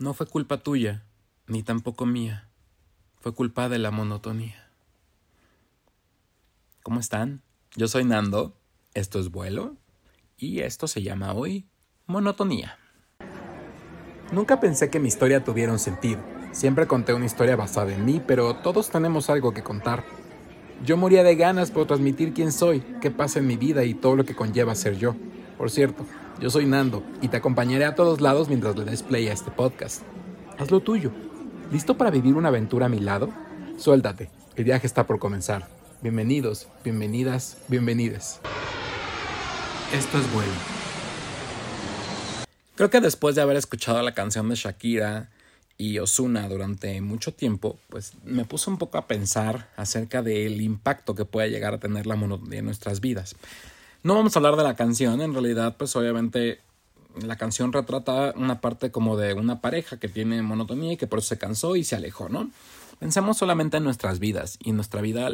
No fue culpa tuya, ni tampoco mía. Fue culpa de la monotonía. ¿Cómo están? Yo soy Nando, esto es vuelo, y esto se llama hoy monotonía. Nunca pensé que mi historia tuviera un sentido. Siempre conté una historia basada en mí, pero todos tenemos algo que contar. Yo moría de ganas por transmitir quién soy, qué pasa en mi vida y todo lo que conlleva ser yo. Por cierto, yo soy Nando y te acompañaré a todos lados mientras le des play a este podcast. Haz lo tuyo. ¿Listo para vivir una aventura a mi lado? Suéltate, el viaje está por comenzar. Bienvenidos, bienvenidas, bienvenides. Esto es bueno. Creo que después de haber escuchado la canción de Shakira y Osuna durante mucho tiempo, pues me puse un poco a pensar acerca del impacto que puede llegar a tener la monotonía en nuestras vidas. No vamos a hablar de la canción, en realidad, pues obviamente la canción retrata una parte como de una pareja que tiene monotonía y que por eso se cansó y se alejó, ¿no? Pensemos solamente en nuestras vidas y en nuestra vida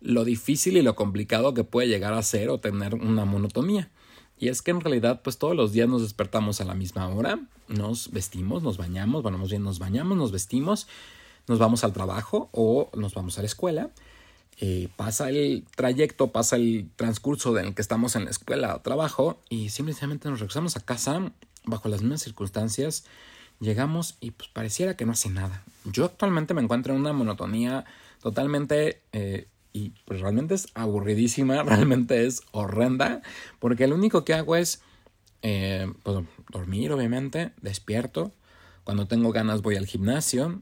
lo difícil y lo complicado que puede llegar a ser o tener una monotonía. Y es que en realidad, pues todos los días nos despertamos a la misma hora, nos vestimos, nos bañamos, bueno, más bien nos bañamos, nos vestimos, nos vamos al trabajo o nos vamos a la escuela eh, pasa el trayecto, pasa el transcurso en el que estamos en la escuela o trabajo y simplemente nos regresamos a casa bajo las mismas circunstancias, llegamos y pues pareciera que no hace nada. Yo actualmente me encuentro en una monotonía totalmente eh, y pues realmente es aburridísima, realmente es horrenda, porque lo único que hago es eh, pues, dormir, obviamente, despierto. Cuando tengo ganas voy al gimnasio,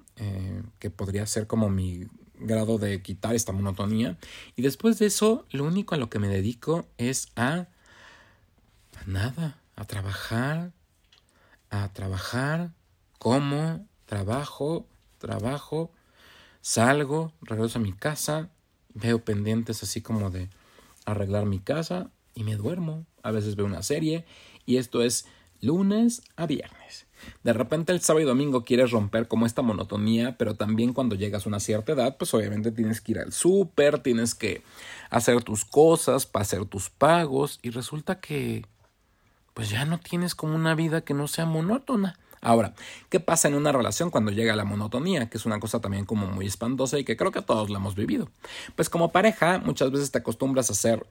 que podría ser como mi grado de quitar esta monotonía. Y después de eso, lo único a lo que me dedico es a, nada, a trabajar, a trabajar, como, trabajo, trabajo, salgo, regreso a mi casa, veo pendientes así como de arreglar mi casa y me duermo. A veces veo una serie y esto es lunes a viernes. De repente el sábado y domingo quieres romper como esta monotonía, pero también cuando llegas a una cierta edad, pues obviamente tienes que ir al súper, tienes que hacer tus cosas, hacer tus pagos y resulta que pues ya no tienes como una vida que no sea monótona. Ahora, ¿qué pasa en una relación cuando llega la monotonía? Que es una cosa también como muy espantosa y que creo que todos la hemos vivido. Pues como pareja, muchas veces te acostumbras a hacer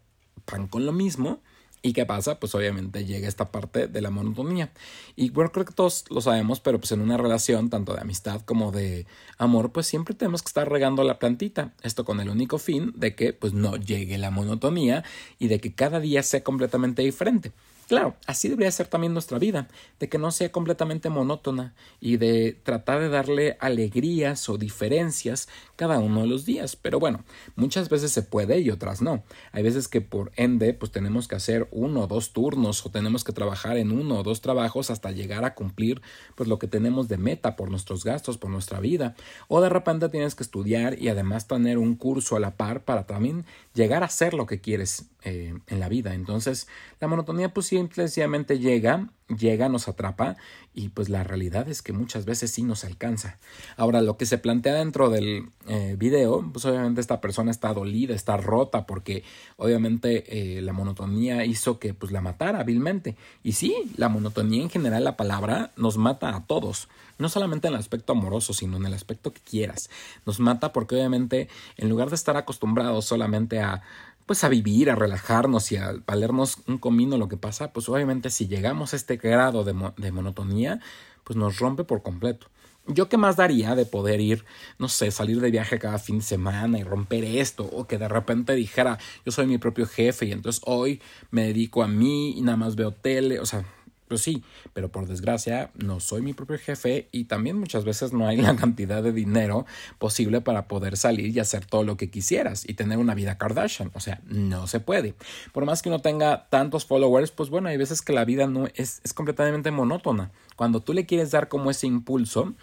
pan con lo mismo ¿Y qué pasa? Pues obviamente llega esta parte de la monotonía. Y bueno, creo que todos lo sabemos, pero pues en una relación, tanto de amistad como de amor, pues siempre tenemos que estar regando la plantita. Esto con el único fin de que pues no llegue la monotonía y de que cada día sea completamente diferente. Claro, así debería ser también nuestra vida, de que no sea completamente monótona y de tratar de darle alegrías o diferencias cada uno de los días. Pero bueno, muchas veces se puede y otras no. Hay veces que por ende pues tenemos que hacer uno o dos turnos o tenemos que trabajar en uno o dos trabajos hasta llegar a cumplir pues lo que tenemos de meta por nuestros gastos, por nuestra vida. O de repente tienes que estudiar y además tener un curso a la par para también llegar a hacer lo que quieres eh, en la vida. Entonces, la monotonía pues simplemente llega, llega, nos atrapa y pues la realidad es que muchas veces sí nos alcanza. Ahora, lo que se plantea dentro del eh, video, pues obviamente esta persona está dolida, está rota porque obviamente eh, la monotonía hizo que pues la matara hábilmente. Y sí, la monotonía en general, la palabra, nos mata a todos. No solamente en el aspecto amoroso, sino en el aspecto que quieras. Nos mata porque obviamente en lugar de estar acostumbrados solamente a pues a vivir, a relajarnos y a valernos un comino lo que pasa, pues obviamente si llegamos a este grado de, de monotonía, pues nos rompe por completo. Yo qué más daría de poder ir, no sé, salir de viaje cada fin de semana y romper esto, o que de repente dijera, yo soy mi propio jefe y entonces hoy me dedico a mí y nada más veo tele, o sea, pues sí, pero por desgracia no soy mi propio jefe y también muchas veces no hay la cantidad de dinero posible para poder salir y hacer todo lo que quisieras y tener una vida Kardashian. O sea, no se puede. Por más que uno tenga tantos followers, pues bueno, hay veces que la vida no es, es completamente monótona. Cuando tú le quieres dar como ese impulso,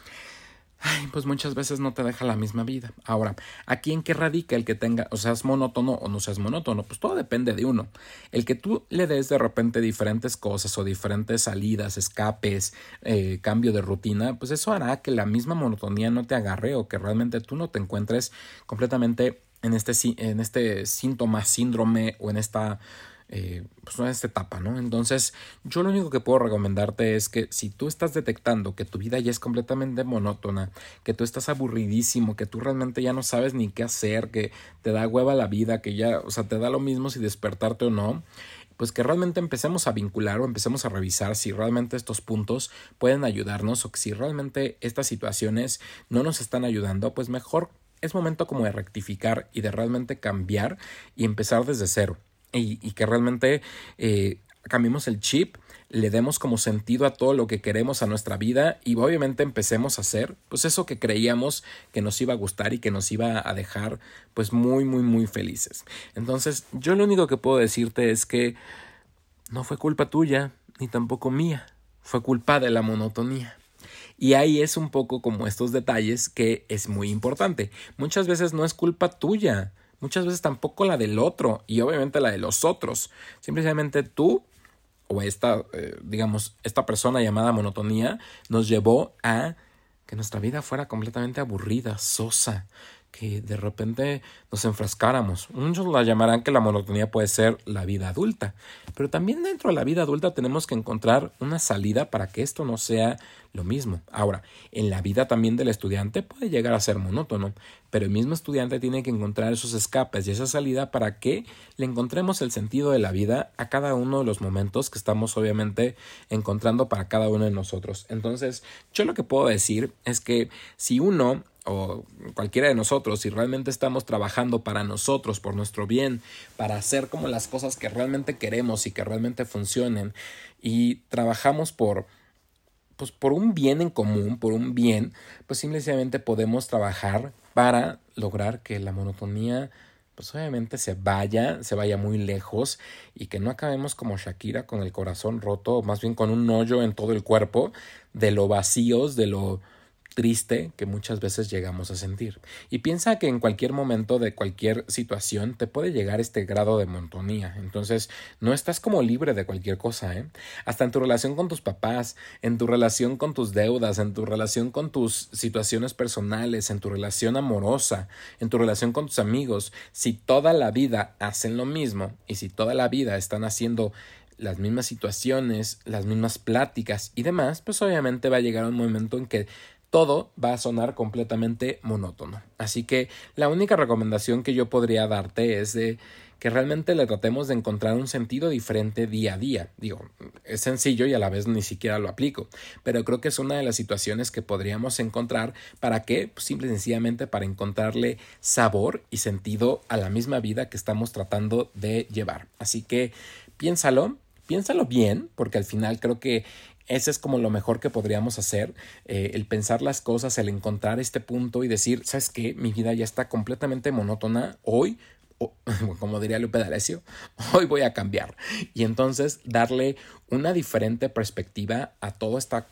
ay, pues muchas veces no te deja la misma vida. Ahora, ¿aquí en qué radica el que tenga, o seas monótono o no seas monótono? Pues todo depende de uno. El que tú le des de repente diferentes cosas o diferentes salidas, escapes, eh, cambio de rutina, pues eso hará que la misma monotonía no te agarre o que realmente tú no te encuentres completamente en este, en este síntoma, síndrome o en esta eh, pues en esta etapa, ¿no? Entonces, yo lo único que puedo recomendarte es que si tú estás detectando que tu vida ya es completamente monótona, que tú estás aburridísimo, que tú realmente ya no sabes ni qué hacer, que te da hueva la vida, que ya, o sea, te da lo mismo si despertarte o no, pues que realmente empecemos a vincular o empecemos a revisar si realmente estos puntos pueden ayudarnos o que si realmente estas situaciones no nos están ayudando, pues mejor es momento como de rectificar y de realmente cambiar y empezar desde cero y, que realmente eh, cambiemos el chip, le demos como sentido a todo lo que queremos a nuestra vida y obviamente empecemos a hacer pues eso que creíamos que nos iba a gustar y que nos iba a dejar pues muy muy muy felices. Entonces yo lo único que puedo decirte es que no fue culpa tuya ni tampoco mía, fue culpa de la monotonía. Y ahí es un poco como estos detalles que es muy importante. Muchas veces no es culpa tuya, muchas veces tampoco la del otro y obviamente la de los otros. Simplemente tú o esta, eh, digamos, esta persona llamada monotonía nos llevó a que nuestra vida fuera completamente aburrida, sosa, que de repente nos enfrascáramos. Muchos la llamarán que la monotonía puede ser la vida adulta, pero también dentro de la vida adulta tenemos que encontrar una salida para que esto no sea lo mismo. Ahora, en la vida también del estudiante puede llegar a ser monótono, pero el mismo estudiante tiene que encontrar esos escapes y esa salida para que le encontremos el sentido de la vida a cada uno de los momentos que estamos obviamente encontrando para cada uno de nosotros. Entonces, yo lo que puedo decir es que si uno o cualquiera de nosotros, si realmente estamos trabajando para nosotros, por nuestro bien, para hacer como las cosas que realmente queremos y que realmente funcionen, y trabajamos por pues por un bien en común, por un bien, pues simplemente podemos trabajar para lograr que la monotonía pues obviamente se vaya, se vaya muy lejos y que no acabemos como Shakira con el corazón roto, más bien con un hoyo en todo el cuerpo, de lo vacíos, de lo triste que muchas veces llegamos a sentir. Y piensa que en cualquier momento de cualquier situación te puede llegar este grado de montonía. Entonces, no estás como libre de cualquier cosa, ¿eh? Hasta en tu relación con tus papás, en tu relación con tus deudas, en tu relación con tus situaciones personales, en tu relación amorosa, en tu relación con tus amigos. Si toda la vida hacen lo mismo y si toda la vida están haciendo las mismas situaciones, las mismas pláticas y demás, pues obviamente va a llegar un momento en que todo va a sonar completamente monótono. Así que la única recomendación que yo podría darte es de que realmente le tratemos de encontrar un sentido diferente día a día. Digo, es sencillo y a la vez ni siquiera lo aplico, pero creo que es una de las situaciones que podríamos encontrar para que, pues, simple y sencillamente para encontrarle sabor y sentido a la misma vida que estamos tratando de llevar. Así que piénsalo, piénsalo bien, porque al final creo que ese es como lo mejor que podríamos hacer, eh, el pensar las cosas, el encontrar este punto y decir, ¿sabes qué? Mi vida ya está completamente monótona. Hoy como diría Lupe D'Alessio, hoy voy a cambiar. Y entonces darle una diferente perspectiva a todo esta,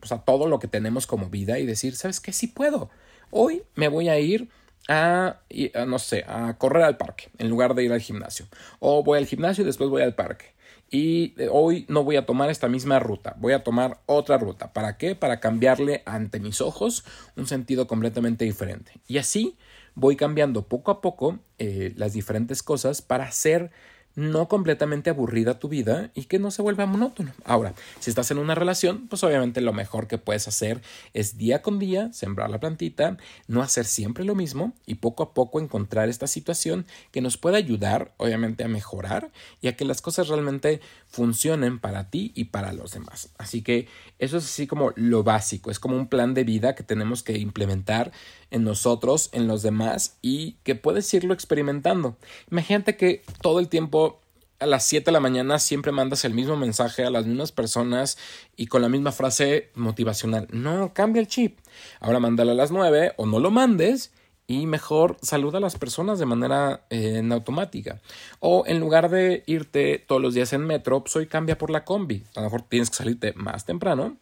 pues a todo lo que tenemos como vida y decir, ¿sabes qué? Sí puedo. Hoy me voy a ir a, no sé, a correr al parque en lugar de ir al gimnasio. O voy al gimnasio y después voy al parque y eh, hoy no voy a tomar esta misma ruta, voy a tomar otra ruta. ¿Para qué? Para cambiarle ante mis ojos un sentido completamente diferente. Y así voy cambiando poco a poco eh, las diferentes cosas para hacer no completamente aburrida tu vida y que no se vuelva monótono. Ahora, si estás en una relación, pues obviamente lo mejor que puedes hacer es día con día sembrar la plantita, no hacer siempre lo mismo y poco a poco encontrar esta situación que nos pueda ayudar, obviamente, a mejorar y a que las cosas realmente funcionen para ti y para los demás. Así que eso es así como lo básico, es como un plan de vida que tenemos que implementar en nosotros, en los demás y que puedes irlo experimentando. Imagínate que todo el tiempo a las 7 de la mañana siempre mandas el mismo mensaje a las mismas personas y con la misma frase motivacional. No, cambia el chip. Ahora mándalo a las 9 o no lo mandes y mejor saluda a las personas de manera eh, en automática. O en lugar de irte todos los días en metro, pues hoy cambia por la combi. A lo mejor tienes que salirte más temprano,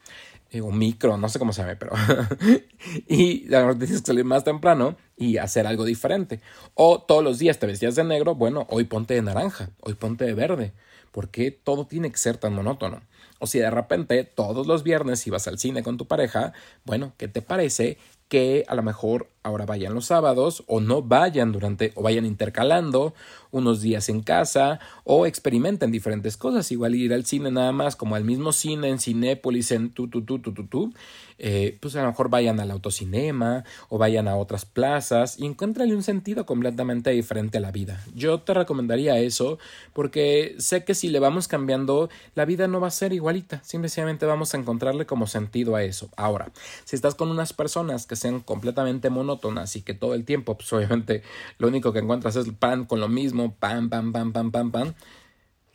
o micro, no sé cómo se llama, pero... y a lo mejor tienes que salir más temprano y hacer algo diferente. O todos los días te vestías de negro, bueno, hoy ponte de naranja, hoy ponte de verde. ¿Por qué todo tiene que ser tan monótono? O si de repente todos los viernes ibas al cine con tu pareja, bueno, ¿qué te parece que a lo mejor ahora vayan los sábados o no vayan durante o vayan intercalando unos días en casa o experimenten diferentes cosas, igual ir al cine nada más como al mismo cine en Cinépolis en tu tu tu tu tu tu, eh, pues a lo mejor vayan al autocinema o vayan a otras plazas y encuéntrale un sentido completamente diferente a la vida. Yo te recomendaría eso porque sé que si le vamos cambiando la vida no va a ser igualita, simplemente vamos a encontrarle como sentido a eso. Ahora, si estás con unas personas que sean completamente monótonas y que todo el tiempo, pues obviamente lo único que encuentras es el pan con lo mismo, pan, pan, pan, pan, pan, pan,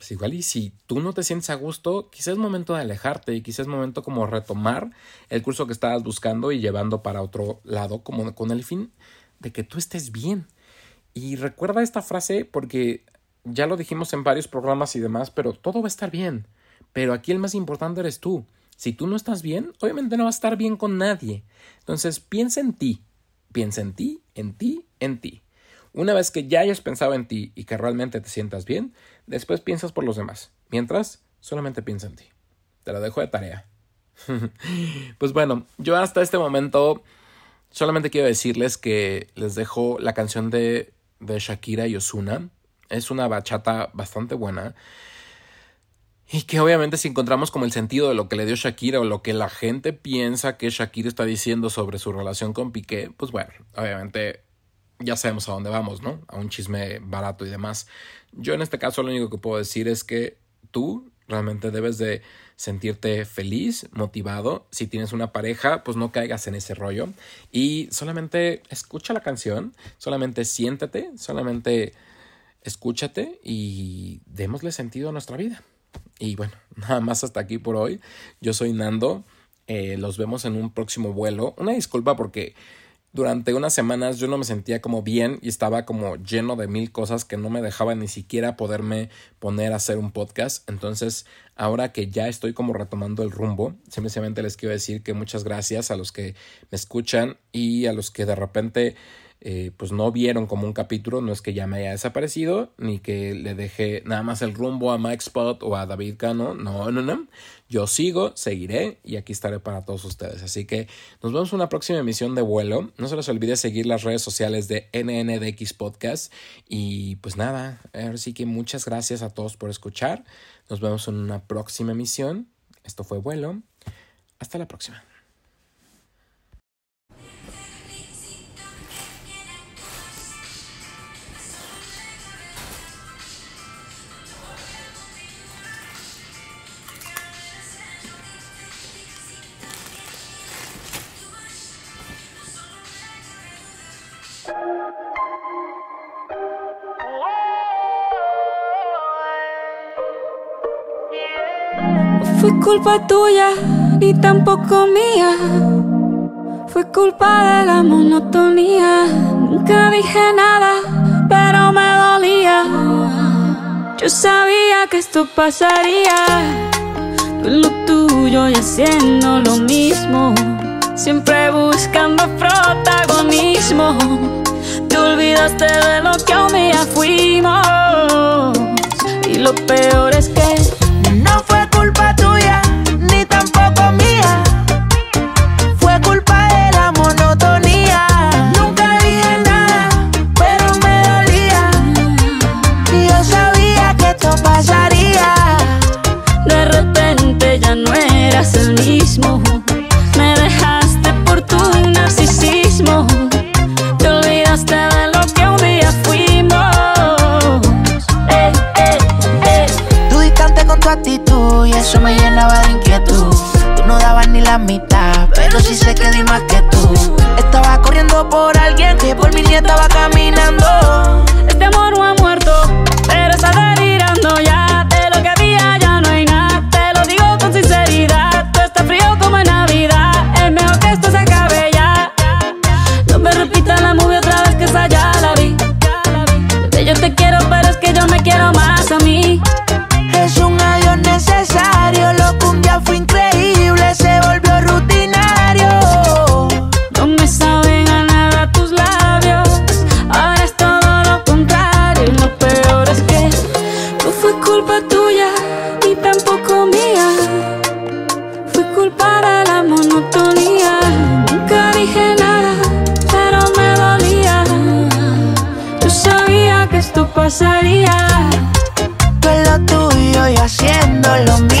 pues igual y si tú no te sientes a gusto, quizás es momento de alejarte y quizás es momento como retomar el curso que estabas buscando y llevando para otro lado, como con el fin de que tú estés bien. Y recuerda esta frase porque ya lo dijimos en varios programas y demás, pero todo va a estar bien. Pero aquí el más importante eres tú. Si tú no estás bien, obviamente no vas a estar bien con nadie. Entonces piensa en ti, piensa en ti, en ti, en ti. Una vez que ya hayas pensado en ti y que realmente te sientas bien, después piensas por los demás. Mientras, solamente piensa en ti. Te lo dejo de tarea. pues bueno, yo hasta este momento solamente quiero decirles que les dejo la canción de, de Shakira y Osuna. Es una bachata bastante buena. Y que obviamente si encontramos como el sentido de lo que le dio Shakira o lo que la gente piensa que Shakira está diciendo sobre su relación con Piqué, pues bueno, obviamente ya sabemos a dónde vamos, ¿no? A un chisme barato y demás. Yo en este caso lo único que puedo decir es que tú realmente debes de sentirte feliz, motivado. Si tienes una pareja, pues no caigas en ese rollo. Y solamente escucha la canción, solamente siéntate, solamente escúchate y démosle sentido a nuestra vida. Y bueno, nada más hasta aquí por hoy. Yo soy Nando. Eh, los vemos en un próximo vuelo. Una disculpa porque durante unas semanas yo no me sentía como bien y estaba como lleno de mil cosas que no me dejaban ni siquiera poderme poner a hacer un podcast. Entonces, ahora que ya estoy como retomando el rumbo, simplemente les quiero decir que muchas gracias a los que me escuchan y a los que de repente eh, pues no vieron como un capítulo, no es que ya me haya desaparecido, ni que le deje nada más el rumbo a Mike Spot o a David Cano, no, no, no, yo sigo, seguiré y aquí estaré para todos ustedes. Así que nos vemos en una próxima emisión de vuelo, no se les olvide seguir las redes sociales de NNDX Podcast. Y pues nada, ahora sí que muchas gracias a todos por escuchar, nos vemos en una próxima emisión, esto fue vuelo, hasta la próxima. Culpa tuya, ni tampoco mía. Fue culpa de la monotonía. Nunca dije nada, pero me dolía. Yo sabía que esto pasaría. Tú lo tuyo y haciendo lo mismo. Siempre buscando protagonismo. Te olvidaste de lo que un día fuimos. Y lo peor es culpa tuya, ni tampoco mía. Fue culpa de la monotonía. Nunca dije nada, pero me dolía. Yo sabía que esto pasaría. Tú es lo tuyo y haciendo lo mío.